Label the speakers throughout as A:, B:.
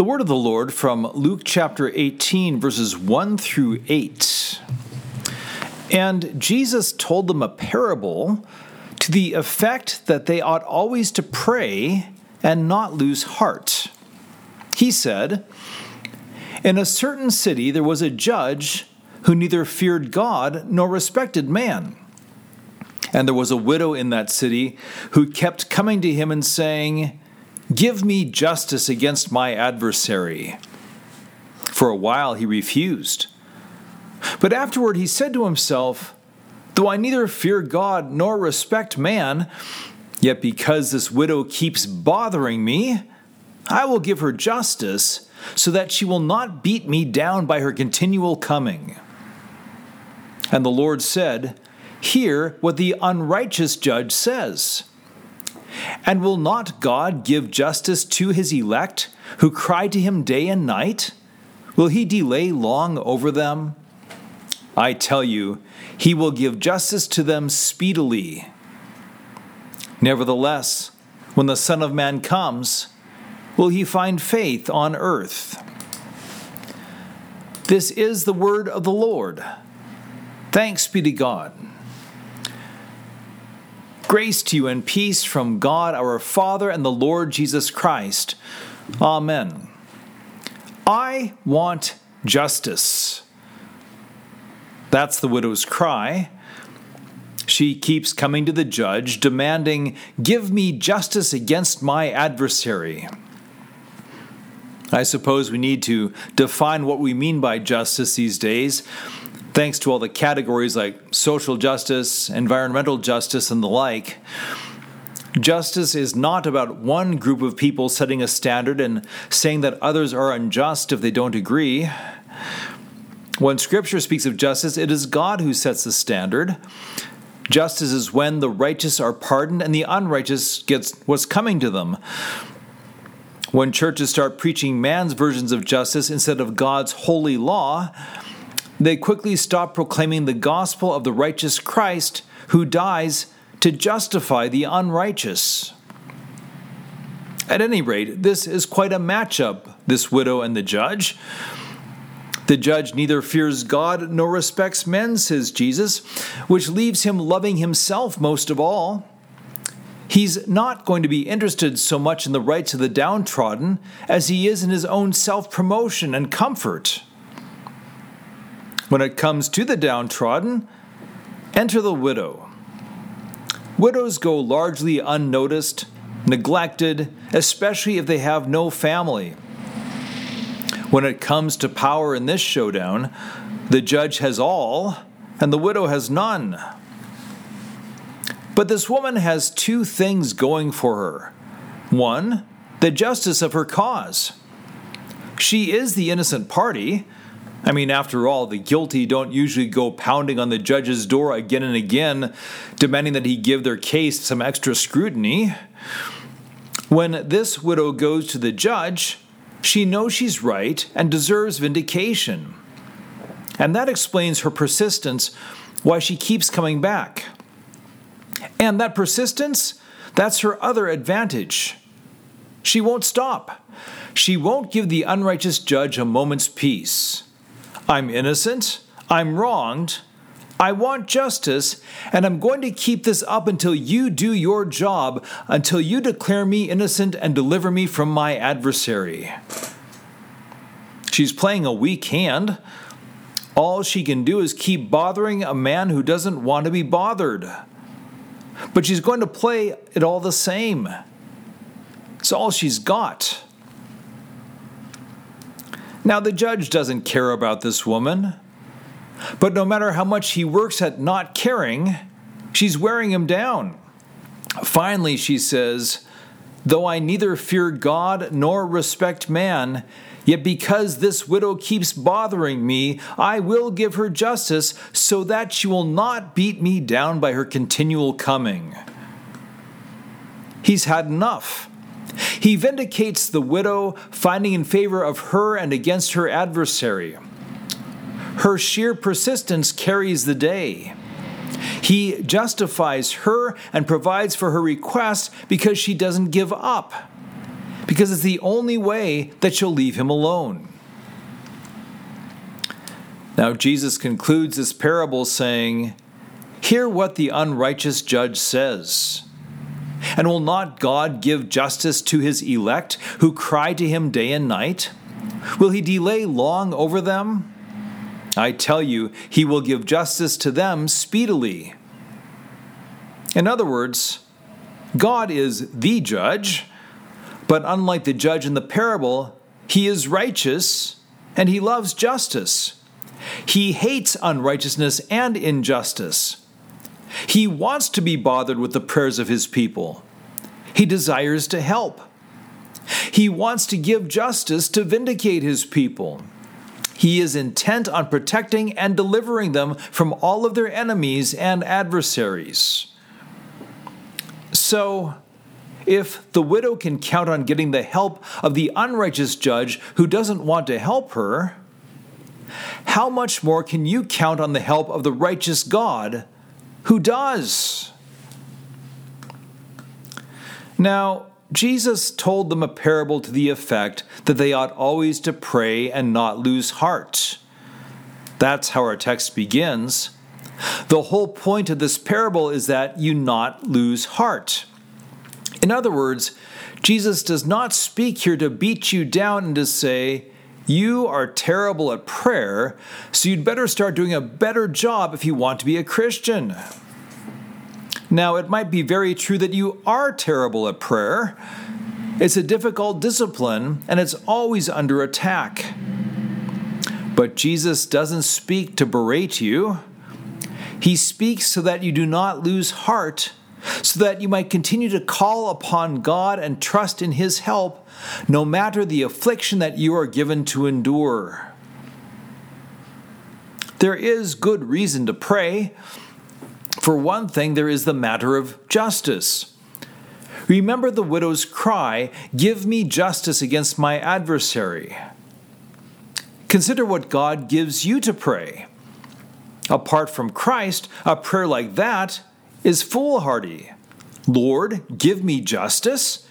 A: The word of the Lord from Luke chapter 18, verses 1 through 8. And Jesus told them a parable to the effect that they ought always to pray and not lose heart. He said, In a certain city there was a judge who neither feared God nor respected man. And there was a widow in that city who kept coming to him and saying, Give me justice against my adversary. For a while he refused. But afterward he said to himself, Though I neither fear God nor respect man, yet because this widow keeps bothering me, I will give her justice, so that she will not beat me down by her continual coming. And the Lord said, Hear what the unrighteous judge says. And will not God give justice to his elect, who cry to him day and night? Will he delay long over them? I tell you, he will give justice to them speedily. Nevertheless, when the Son of Man comes, will he find faith on earth? This is the word of the Lord. Thanks be to God. Grace to you and peace from God our Father and the Lord Jesus Christ. Amen. I want justice. That's the widow's cry. She keeps coming to the judge, demanding, Give me justice against my adversary. I suppose we need to define what we mean by justice these days thanks to all the categories like social justice, environmental justice, and the like. Justice is not about one group of people setting a standard and saying that others are unjust if they don't agree. When Scripture speaks of justice, it is God who sets the standard. Justice is when the righteous are pardoned and the unrighteous gets what's coming to them. When churches start preaching man's versions of justice instead of God's holy law, they quickly stop proclaiming the gospel of the righteous Christ who dies to justify the unrighteous. At any rate, this is quite a matchup, this widow and the judge. The judge neither fears God nor respects men, says Jesus, which leaves him loving himself most of all. He's not going to be interested so much in the rights of the downtrodden as he is in his own self promotion and comfort. When it comes to the downtrodden, enter the widow. Widows go largely unnoticed, neglected, especially if they have no family. When it comes to power in this showdown, the judge has all, and the widow has none. But this woman has two things going for her one, the justice of her cause. She is the innocent party, I mean, after all, the guilty don't usually go pounding on the judge's door again and again, demanding that he give their case some extra scrutiny. When this widow goes to the judge, she knows she's right and deserves vindication. And that explains her persistence, why she keeps coming back. And that persistence, that's her other advantage. She won't stop. She won't give the unrighteous judge a moment's peace. I'm innocent, I'm wronged, I want justice, and I'm going to keep this up until you do your job, until you declare me innocent and deliver me from my adversary. She's playing a weak hand. All she can do is keep bothering a man who doesn't want to be bothered. But she's going to play it all the same. It's all she's got. Now, the judge doesn't care about this woman, but no matter how much he works at not caring, she's wearing him down. Finally, she says, Though I neither fear God nor respect man, yet because this widow keeps bothering me, I will give her justice so that she will not beat me down by her continual coming. He's had enough. He vindicates the widow, finding in favor of her and against her adversary. Her sheer persistence carries the day. He justifies her and provides for her request because she doesn't give up. because it's the only way that she'll leave him alone. Now, Jesus concludes this parable saying, Hear what the unrighteous judge says. And will not God give justice to his elect who cry to him day and night? Will he delay long over them? I tell you, he will give justice to them speedily. In other words, God is the judge, but unlike the judge in the parable, he is righteous and he loves justice. He hates unrighteousness and injustice. He wants to be bothered with the prayers of his people. He desires to help. He wants to give justice to vindicate his people. He is intent on protecting and delivering them from all of their enemies and adversaries. So, if the widow can count on getting the help of the unrighteous judge who doesn't want to help her, how much more can you count on the help of the righteous God who does? Now, Jesus told them a parable to the effect that they ought always to pray and not lose heart. That's how our text begins. The whole point of this parable is that you not lose heart. In other words, Jesus does not speak here to beat you down and to say, you are terrible at prayer, so you'd better start doing a better job if you want to be a Christian. Now, it might be very true that you are terrible at prayer. It's a difficult discipline and it's always under attack. But Jesus doesn't speak to berate you. He speaks so that you do not lose heart, so that you might continue to call upon God and trust in His help no matter the affliction that you are given to endure. There is good reason to pray. For one thing, there is the matter of justice. Remember the widow's cry, Give me justice against my adversary. Consider what God gives you to pray. Apart from Christ, a prayer like that is foolhardy. Lord, give me justice?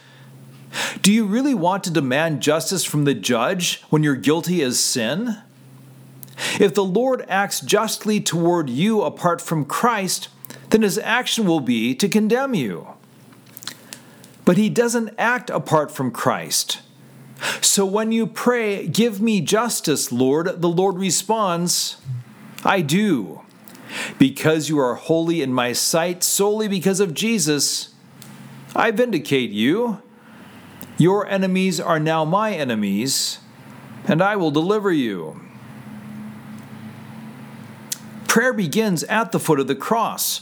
A: Do you really want to demand justice from the judge when you're guilty as sin? If the Lord acts justly toward you apart from Christ, then his action will be to condemn you. But he doesn't act apart from Christ. So when you pray, Give me justice, Lord, the Lord responds, I do. Because you are holy in my sight solely because of Jesus, I vindicate you. Your enemies are now my enemies, and I will deliver you. Prayer begins at the foot of the cross.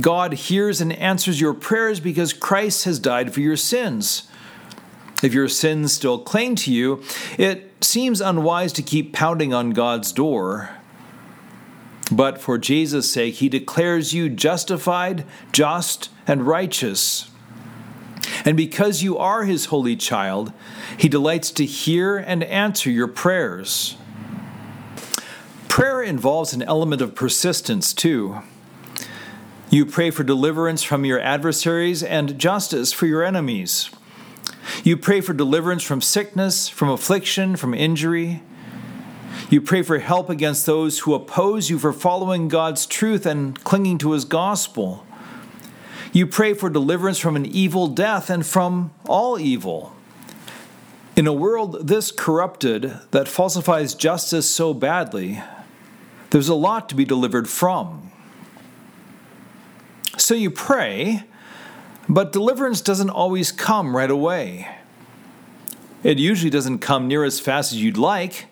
A: God hears and answers your prayers because Christ has died for your sins. If your sins still cling to you, it seems unwise to keep pounding on God's door. But for Jesus' sake, he declares you justified, just, and righteous. And because you are his holy child, he delights to hear and answer your prayers. Prayer involves an element of persistence, too. You pray for deliverance from your adversaries and justice for your enemies. You pray for deliverance from sickness, from affliction, from injury. You pray for help against those who oppose you for following God's truth and clinging to his gospel. You pray for deliverance from an evil death and from all evil. In a world this corrupted that falsifies justice so badly, there's a lot to be delivered from. So you pray, but deliverance doesn't always come right away. It usually doesn't come near as fast as you'd like,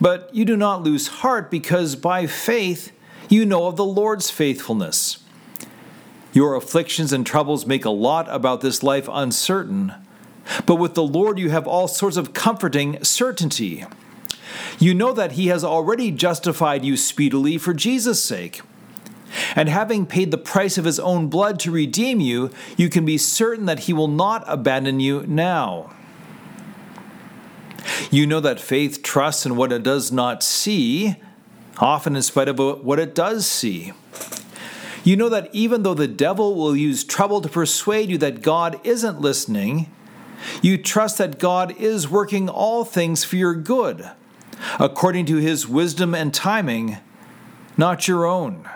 A: but you do not lose heart because by faith you know of the Lord's faithfulness. Your afflictions and troubles make a lot about this life uncertain, but with the Lord you have all sorts of comforting certainty. You know that He has already justified you speedily for Jesus' sake. And having paid the price of His own blood to redeem you, you can be certain that He will not abandon you now. You know that faith trusts in what it does not see, often in spite of what it does see. You know that even though the devil will use trouble to persuade you that God isn't listening, You trust that God is working all things for your good, according to his wisdom and timing, not your own.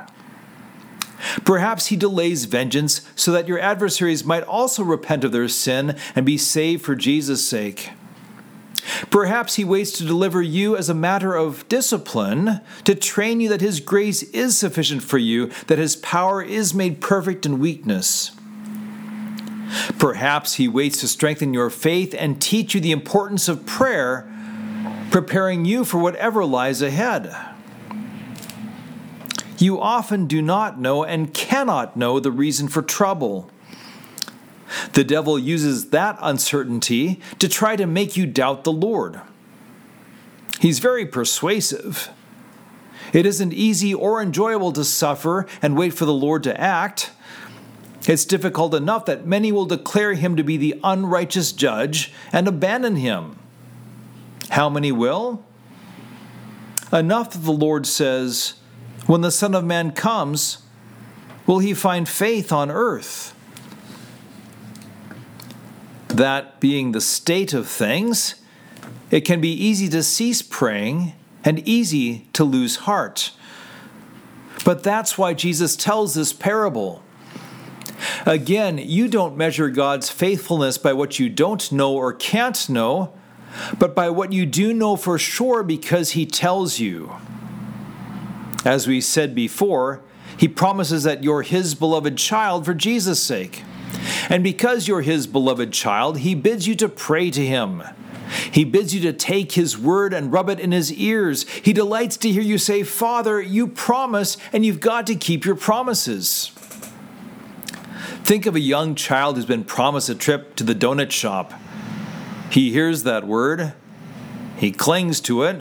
A: Perhaps he delays vengeance so that your adversaries might also repent of their sin and be saved for Jesus' sake. Perhaps he waits to deliver you as a matter of discipline, to train you that his grace is sufficient for you, that his power is made perfect in weakness. Perhaps he waits to strengthen your faith and teach you the importance of prayer, preparing you for whatever lies ahead. You often do not know and cannot know the reason for trouble. The devil uses that uncertainty to try to make you doubt the Lord. He's very persuasive. It isn't easy or enjoyable to suffer and wait for the Lord to act. It's difficult enough that many will declare him to be the unrighteous judge and abandon him. How many will? Enough that the Lord says, When the Son of Man comes, will he find faith on earth? That being the state of things, it can be easy to cease praying and easy to lose heart. But that's why Jesus tells this parable. Again, you don't measure God's faithfulness by what you don't know or can't know, but by what you do know for sure because He tells you. As we said before, He promises that you're His beloved child for Jesus' sake. And because you're his beloved child, he bids you to pray to him. He bids you to take his word and rub it in his ears. He delights to hear you say, Father, you promise, and you've got to keep your promises. Think of a young child who's been promised a trip to the donut shop. He hears that word, he clings to it,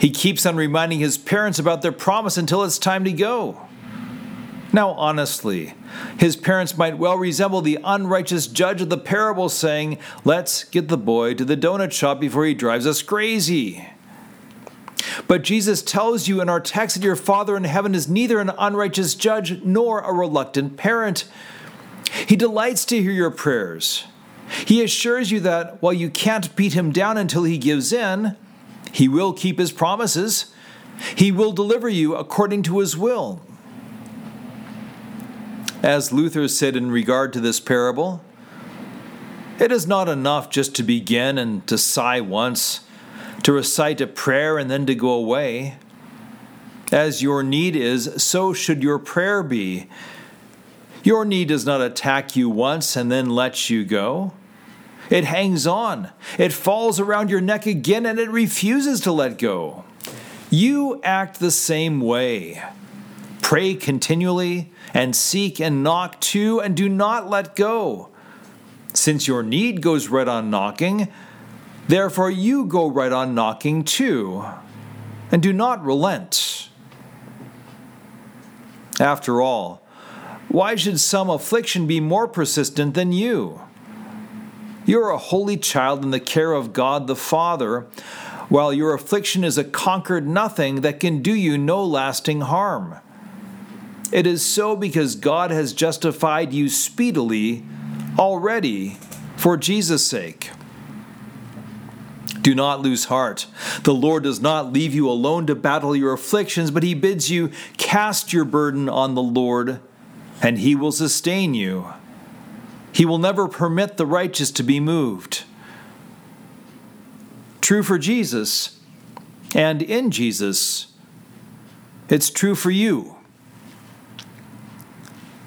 A: he keeps on reminding his parents about their promise until it's time to go. Now, honestly, his parents might well resemble the unrighteous judge of the parable saying, Let's get the boy to the donut shop before he drives us crazy. But Jesus tells you in our text that your Father in heaven is neither an unrighteous judge nor a reluctant parent. He delights to hear your prayers. He assures you that while you can't beat him down until he gives in, he will keep his promises. He will deliver you according to his will. As Luther said in regard to this parable, it is not enough just to begin and to sigh once, to recite a prayer and then to go away. As your need is, so should your prayer be. Your need does not attack you once and then let you go. It hangs on, it falls around your neck again, and it refuses to let go. You act the same way. Pray continually, and seek and knock too, and do not let go. Since your need goes right on knocking, therefore you go right on knocking too, and do not relent. After all, why should some affliction be more persistent than you? You are a holy child in the care of God the Father, while your affliction is a conquered nothing that can do you no lasting harm. It is so because God has justified you speedily already for Jesus' sake. Do not lose heart. The Lord does not leave you alone to battle your afflictions, but He bids you cast your burden on the Lord, and He will sustain you. He will never permit the righteous to be moved. True for Jesus, and in Jesus, it's true for you.